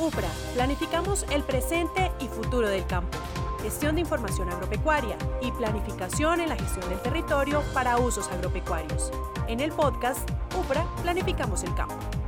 UPRA, planificamos el presente y futuro del campo. Gestión de información agropecuaria y planificación en la gestión del territorio para usos agropecuarios. En el podcast UPRA, planificamos el campo.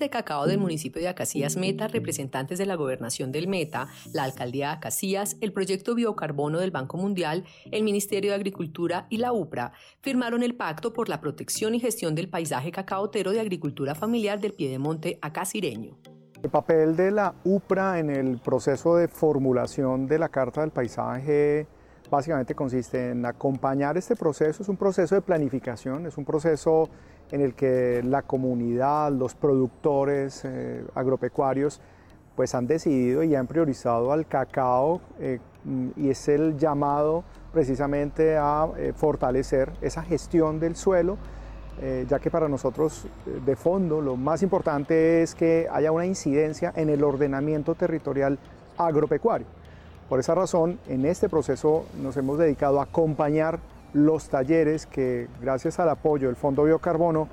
De cacao del municipio de Acacías Meta, representantes de la gobernación del Meta, la alcaldía de Acacías, el proyecto biocarbono del Banco Mundial, el Ministerio de Agricultura y la UPRA firmaron el pacto por la protección y gestión del paisaje cacaotero de agricultura familiar del piedemonte acacireño. El papel de la UPRA en el proceso de formulación de la Carta del Paisaje básicamente consiste en acompañar este proceso, es un proceso de planificación, es un proceso en el que la comunidad, los productores eh, agropecuarios, pues han decidido y han priorizado al cacao eh, y es el llamado precisamente a eh, fortalecer esa gestión del suelo, ya que para nosotros de fondo lo más importante es que haya una incidencia en el ordenamiento territorial agropecuario. Por esa razón, en este proceso nos hemos dedicado a acompañar los talleres que gracias al apoyo del Fondo Biocarbono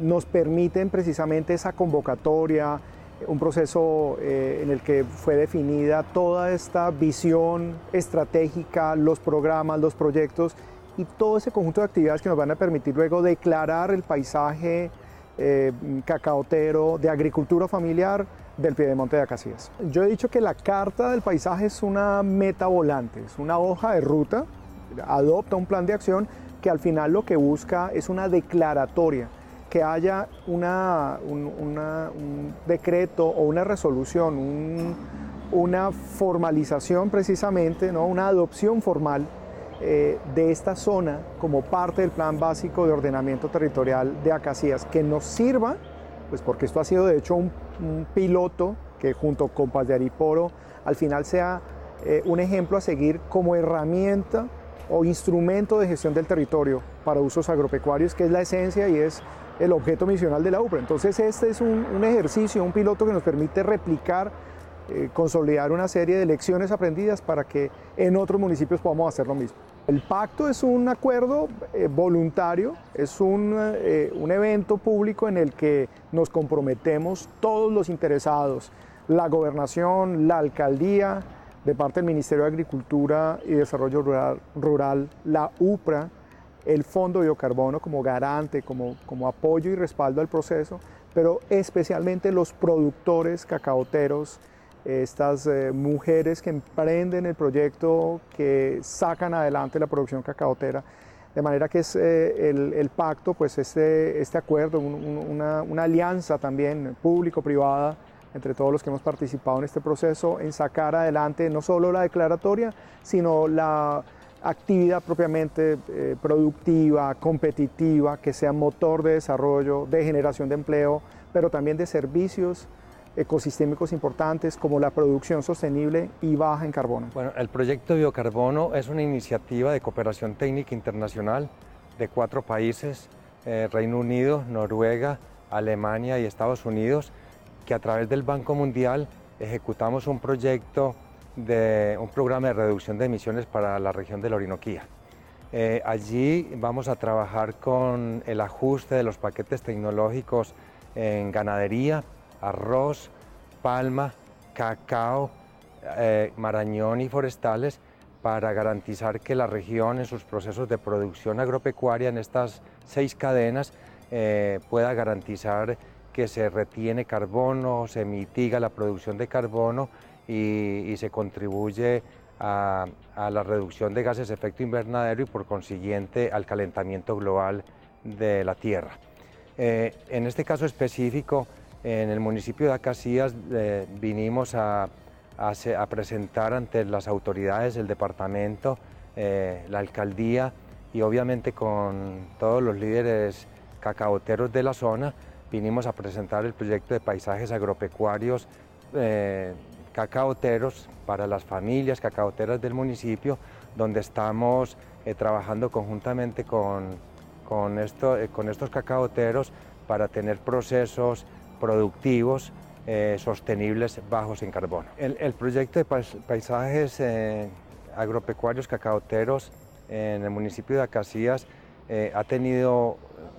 nos permiten precisamente esa convocatoria, un proceso eh, en el que fue definida toda esta visión estratégica, los programas, los proyectos y todo ese conjunto de actividades que nos van a permitir luego declarar el paisaje eh, cacaotero de agricultura familiar del Piedemonte de Acacías. Yo he dicho que la carta del paisaje es una meta volante, es una hoja de ruta adopta un plan de acción que al final lo que busca es una declaratoria, que haya una, un, decreto o una resolución, una formalización precisamente, ¿no? una adopción formal eh, de esta zona como parte del plan básico de ordenamiento territorial de Acacías, que nos sirva, pues porque esto ha sido de hecho un, piloto que junto con Paz de Ariporo al final sea eh, un ejemplo a seguir como herramienta o instrumento de gestión del territorio para usos agropecuarios, que es la esencia y es el objeto misional de la UPRA. Entonces este es un, ejercicio, un piloto que nos permite replicar, eh, consolidar una serie de lecciones aprendidas para que en otros municipios podamos hacer lo mismo. El pacto es un acuerdo eh, voluntario, es un, eh, un evento público en el que nos comprometemos todos los interesados, la gobernación, la alcaldía, de parte del Ministerio de Agricultura y Desarrollo Rural, la UPRA, el Fondo Biocarbono como garante, como, como apoyo y respaldo al proceso, pero especialmente los productores cacaoteros, estas eh, mujeres que emprenden el proyecto, que sacan adelante la producción cacaotera. De manera que es eh, el, pacto, pues este, este acuerdo, una, una alianza también público-privada, entre todos los que hemos participado en este proceso, en sacar adelante no solo la declaratoria, sino la actividad propiamente eh, productiva, competitiva, que sea motor de desarrollo, de generación de empleo, pero también de servicios ecosistémicos importantes como la producción sostenible y baja en carbono. Bueno, el proyecto Biocarbono es una iniciativa de cooperación técnica internacional de cuatro países, eh, Reino Unido, Noruega, Alemania y Estados Unidos, que a través del Banco Mundial ejecutamos un proyecto de un programa de reducción de emisiones para la región de la Orinoquía. Eh, allí vamos a trabajar con el ajuste de los paquetes tecnológicos en ganadería, arroz, palma, cacao, eh, marañón y forestales para garantizar que la región en sus procesos de producción agropecuaria en estas seis cadenas eh, pueda garantizar que se retiene carbono, se mitiga la producción de carbono y, se contribuye a, la reducción de gases de efecto invernadero y por consiguiente al calentamiento global de la Tierra. Eh, en este caso específico, en el municipio de Acacías eh, vinimos a, presentar ante las autoridades del departamento, eh, la alcaldía y obviamente con todos los líderes cacaoteros de la zona, vinimos a presentar el proyecto de paisajes agropecuarios eh, cacaoteros para las familias cacaoteras del municipio, donde estamos eh, trabajando conjuntamente con, eh, con, estos cacaoteros para tener procesos productivos sostenibles bajos en carbono. El, el proyecto de paisajes agropecuarios cacaoteros en el municipio de Acacías eh, ha tenido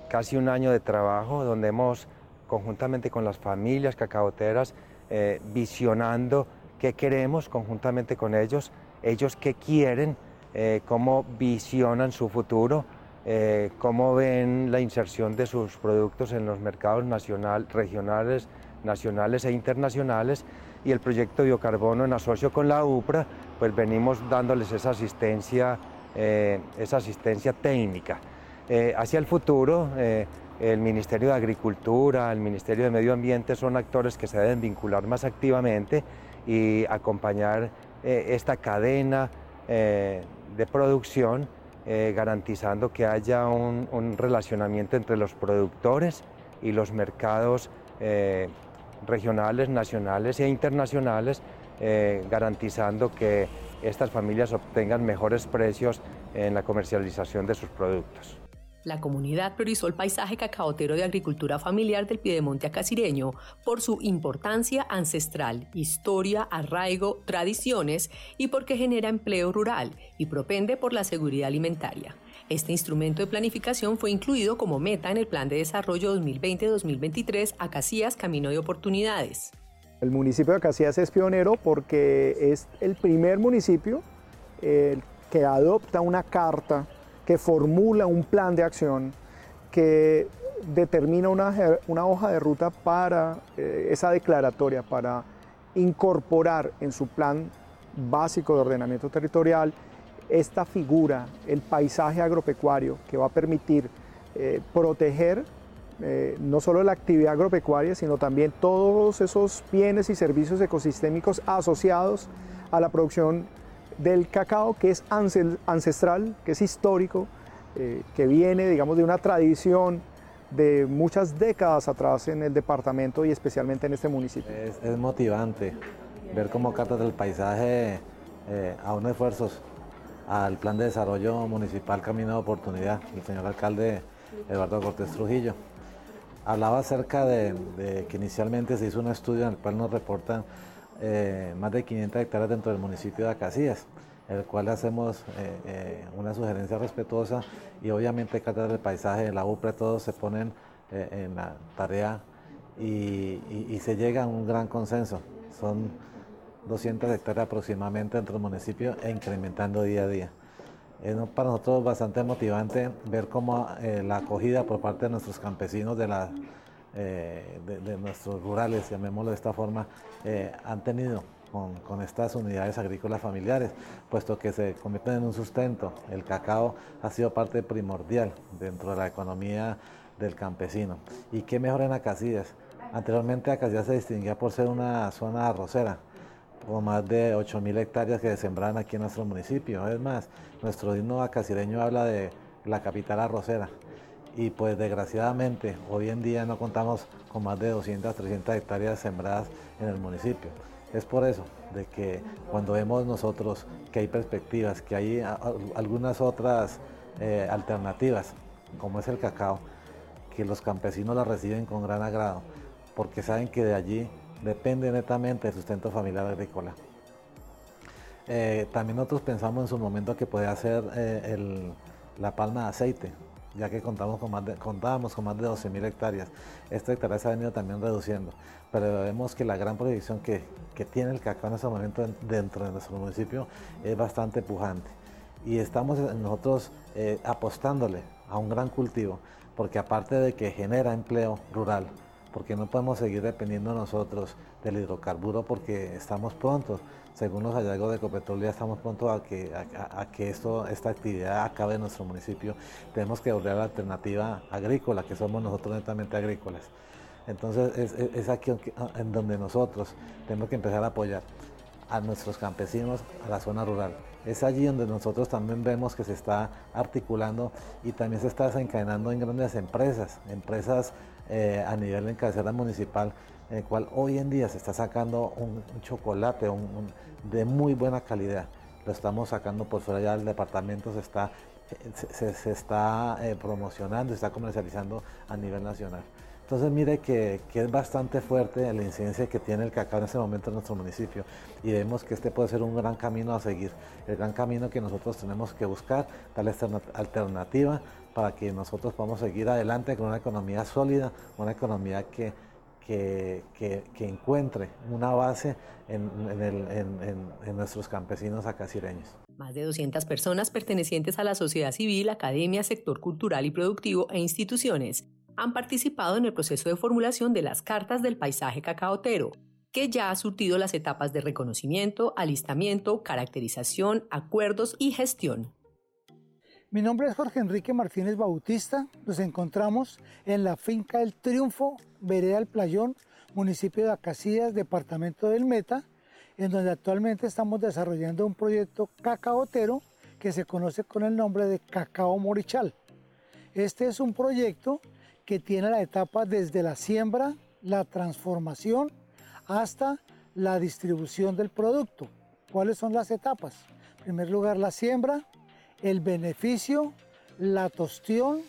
casi un año de trabajo donde hemos, conjuntamente con las familias cacaoteras, eh, visionando qué queremos conjuntamente con ellos, ellos qué quieren, eh, cómo visionan su futuro, cómo ven la inserción de sus productos en los mercados nacional, regionales, nacionales e internacionales y el proyecto Biocarbono en asocio con la UPRA, pues venimos dándoles esa asistencia, esa asistencia técnica. Eh, hacia el futuro, eh, el Ministerio de Agricultura, el Ministerio de Medio Ambiente son actores que se deben vincular más activamente y acompañar eh, esta cadena de producción, garantizando que haya un, relacionamiento entre los productores y los mercados regionales, nacionales e internacionales, garantizando que estas familias obtengan mejores precios en la comercialización de sus productos. La comunidad priorizó el paisaje cacaotero de agricultura familiar del Piedemonte acasireño por su importancia ancestral, historia, arraigo, tradiciones y porque genera empleo rural y propende por la seguridad alimentaria. Este instrumento de planificación fue incluido como meta en el Plan de Desarrollo 2020-2023 Acacías Camino de Oportunidades. El municipio de Acacías es pionero porque es el primer municipio que adopta una carta que formula un plan de acción que determina una, hoja de ruta para eh, esa declaratoria, para incorporar en su plan básico de ordenamiento territorial esta figura, el paisaje agropecuario, que va a permitir eh, proteger eh, no solo la actividad agropecuaria, sino también todos esos bienes y servicios ecosistémicos asociados a la producción del cacao que es ancestral, que es histórico, eh, que viene, digamos, de una tradición de muchas décadas atrás en el departamento y especialmente en este municipio. Es, motivante ver cómo Cartas del Paisaje eh, a unos esfuerzos al Plan de Desarrollo Municipal Camino de Oportunidad, el señor alcalde Eduardo Cortés Trujillo. Hablaba acerca de, que inicialmente se hizo un estudio en el cual nos reportan eh, más de 500 hectáreas dentro del municipio de Acacías, el cual hacemos eh, eh, una sugerencia respetuosa y obviamente cada del paisaje, la UPRE, todos se ponen en la tarea y, se llega a un gran consenso. Son 200 hectáreas aproximadamente dentro del municipio e incrementando día a día. Es para nosotros bastante motivante ver cómo la acogida por parte de nuestros campesinos de la eh, de, nuestros rurales, llamémoslo de esta forma, eh, han tenido con, estas unidades agrícolas familiares, puesto que se convierten en un sustento. El cacao ha sido parte primordial dentro de la economía del campesino. ¿Y qué mejor en Acacias? Anteriormente Acacias se distinguía por ser una zona arrocera, con más de 8.000 hectáreas que se sembraban aquí en nuestro municipio. Es más, nuestro himno acacireño habla de la capital arrocera y pues desgraciadamente hoy en día no contamos con más de 200, 300 hectáreas sembradas en el municipio. Es por eso de que cuando vemos nosotros que hay perspectivas, que hay algunas otras eh, alternativas, como es el cacao, que los campesinos la reciben con gran agrado, porque saben que de allí depende netamente el sustento familiar agrícola. Eh, también nosotros pensamos en su momento que podía ser eh, la palma de aceite, ya que contamos con más de, contábamos con más de 12.000 hectáreas. Esta hectárea se ha venido también reduciendo, pero vemos que la gran proyección que, tiene el cacao en este momento dentro de nuestro municipio es bastante pujante. Y estamos nosotros eh, apostándole a un gran cultivo, porque aparte de que genera empleo rural, porque no podemos seguir dependiendo nosotros del hidrocarburo porque estamos pronto, según los hallazgos de Ecopetrol, ya estamos pronto a que, a, que esto, esta actividad acabe en nuestro municipio. Tenemos que volver a la alternativa agrícola, que somos nosotros netamente agrícolas. Entonces es, aquí en donde nosotros tenemos que empezar a apoyar a nuestros campesinos, a la zona rural. Es allí donde nosotros también vemos que se está articulando y también se está desencadenando en grandes empresas, empresas eh, a nivel en cabecera municipal, en el cual hoy en día se está sacando un, chocolate de muy buena calidad. Lo estamos sacando por fuera ya del departamento, se está, se, está eh, promocionando, se está comercializando a nivel nacional. Entonces mire que, es bastante fuerte la incidencia que tiene el cacao en este momento en nuestro municipio y vemos que este puede ser un gran camino a seguir, el gran camino que nosotros tenemos que buscar, darle alternativa para que nosotros podamos seguir adelante con una economía sólida, una economía que, que, encuentre una base en, en, nuestros campesinos acasireños. Más de 200 personas pertenecientes a la sociedad civil, academia, sector cultural y productivo e instituciones han participado en el proceso de formulación de las cartas del paisaje cacaotero, que ya ha surtido las etapas de reconocimiento, alistamiento, caracterización, acuerdos y gestión. Mi nombre es Jorge Enrique Martínez Bautista. Nos encontramos en la finca El Triunfo, Vereda del Playón, municipio de Acacias, departamento del Meta, en donde actualmente estamos desarrollando un proyecto cacaotero que se conoce con el nombre de Cacao Morichal. Este es un proyecto que tiene la etapa desde la siembra, la transformación, hasta la distribución del producto. ¿Cuáles son las etapas? En primer lugar, la siembra, el beneficio, la tostión,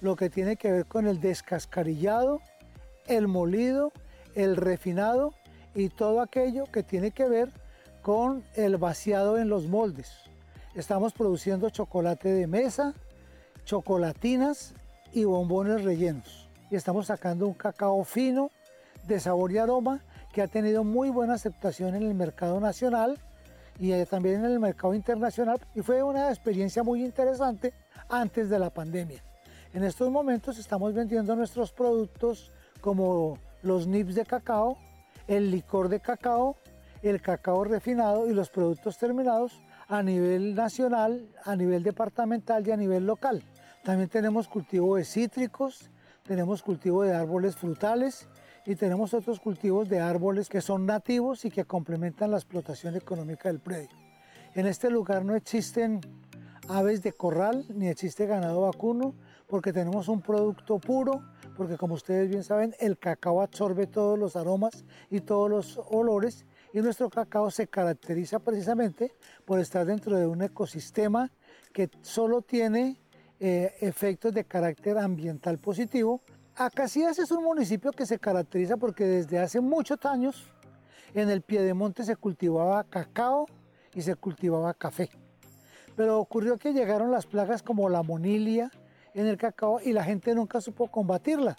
lo que tiene que ver con el descascarillado, el molido, el refinado y todo aquello que tiene que ver con el vaciado en los moldes. Estamos produciendo chocolate de mesa, chocolatinas y bombones rellenos. Y estamos sacando un cacao fino de sabor y aroma que ha tenido muy buena aceptación en el mercado nacional y eh, también en el mercado internacional y fue una experiencia muy interesante antes de la pandemia. En estos momentos estamos vendiendo nuestros productos como los nips de cacao, el licor de cacao, el cacao refinado y los productos terminados a nivel nacional, a nivel departamental y a nivel local. También tenemos cultivo de cítricos, tenemos cultivo de árboles frutales y tenemos otros cultivos de árboles que son nativos y que complementan la explotación económica del predio. En este lugar no existen aves de corral ni existe ganado vacuno porque tenemos un producto puro, porque como ustedes bien saben, el cacao absorbe todos los aromas y todos los olores y nuestro cacao se caracteriza precisamente por estar dentro de un ecosistema que solo tiene eh, efectos de carácter ambiental positivo Acacias es un municipio que se caracteriza porque desde hace muchos años en el Piedemonte se cultivaba cacao y se cultivaba café. Pero ocurrió que llegaron las plagas como la monilia en el cacao y la gente nunca supo combatirla.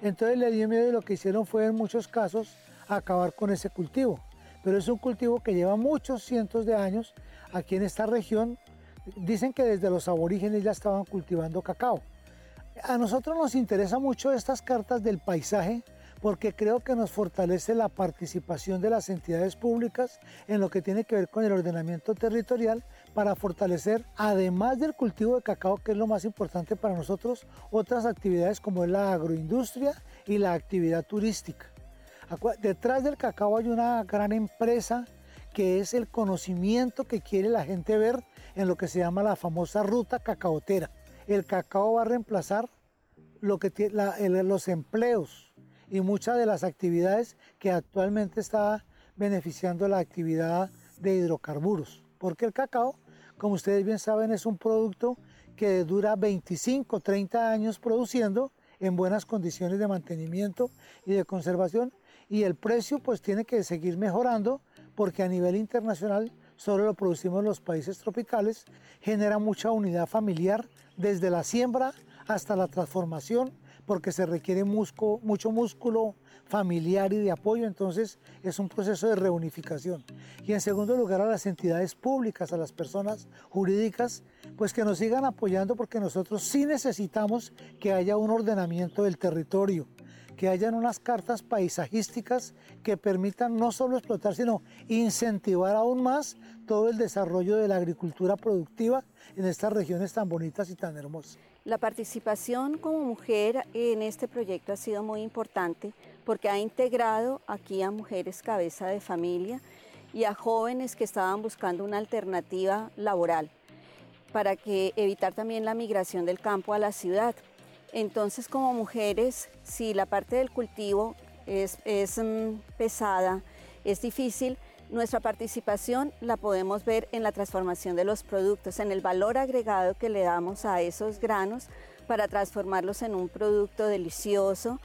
Entonces le dio miedo y lo que hicieron fue en muchos casos acabar con ese cultivo. Pero es un cultivo que lleva muchos cientos de años aquí en esta región. Dicen que desde los aborígenes ya estaban cultivando cacao. A nosotros nos interesa mucho estas cartas del paisaje porque creo que nos fortalece la participación de las entidades públicas en lo que tiene que ver con el ordenamiento territorial para fortalecer, además del cultivo de cacao, que es lo más importante para nosotros, otras actividades como es la agroindustria y la actividad turística. Detrás del cacao hay una gran empresa que es el conocimiento que quiere la gente ver en lo que se llama la famosa ruta cacaotera el cacao va a reemplazar lo que los empleos y muchas de las actividades que actualmente está beneficiando la actividad de hidrocarburos. Porque el cacao, como ustedes bien saben, es un producto que dura 25, 30 años produciendo en buenas condiciones de mantenimiento y de conservación y el precio pues tiene que seguir mejorando porque a nivel internacional solo lo producimos en los países tropicales, genera mucha unidad familiar desde la siembra hasta la transformación, porque se requiere mucho músculo familiar y de apoyo, entonces es un proceso de reunificación. Y en segundo lugar a las entidades públicas, a las personas jurídicas, pues que nos sigan apoyando porque nosotros sí necesitamos que haya un ordenamiento del territorio, que hayan unas cartas paisajísticas que permitan no solo explotar, sino incentivar aún más todo el desarrollo de la agricultura productiva en estas regiones tan bonitas y tan hermosas. La participación como mujer en este proyecto ha sido muy importante porque ha integrado aquí a mujeres cabeza de familia y a jóvenes que estaban buscando una alternativa laboral para que evitar también la migración del campo a la ciudad. Entonces, como mujeres, si la parte del cultivo es, mm, pesada, es difícil, nuestra participación la podemos ver en la transformación de los productos, en el valor agregado que le damos a esos granos para transformarlos en un producto delicioso.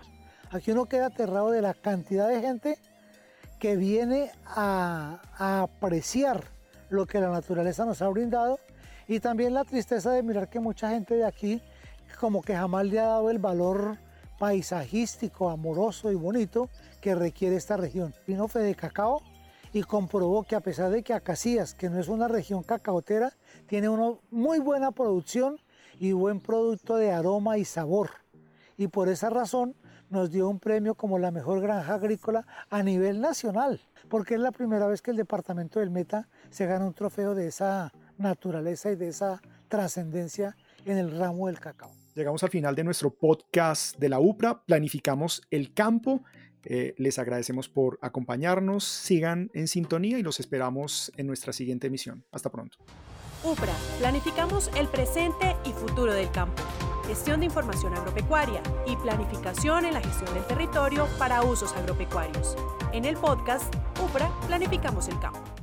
Aquí uno queda aterrado de la cantidad de gente que viene a, a apreciar lo que la naturaleza nos ha brindado y también la tristeza de mirar que mucha gente de aquí como que jamás le ha dado el valor paisajístico, amoroso y bonito que requiere esta región. Vino Fede Cacao y comprobó que a pesar de que Acacias, que no es una región cacaotera, tiene una muy buena producción y buen producto de aroma y sabor. Y por esa razón nos dio un premio como la mejor granja agrícola a nivel nacional, porque es la primera vez que el departamento del Meta se gana un trofeo de esa naturaleza y de esa trascendencia en el ramo del cacao. Llegamos al final de nuestro podcast de la UPRA, planificamos el campo. Eh, les agradecemos por acompañarnos, sigan en sintonía y los esperamos en nuestra siguiente emisión. Hasta pronto. UPRA, planificamos el presente y futuro del campo. Gestión de información agropecuaria y planificación en la gestión del territorio para usos agropecuarios. En el podcast UPRA, planificamos el campo.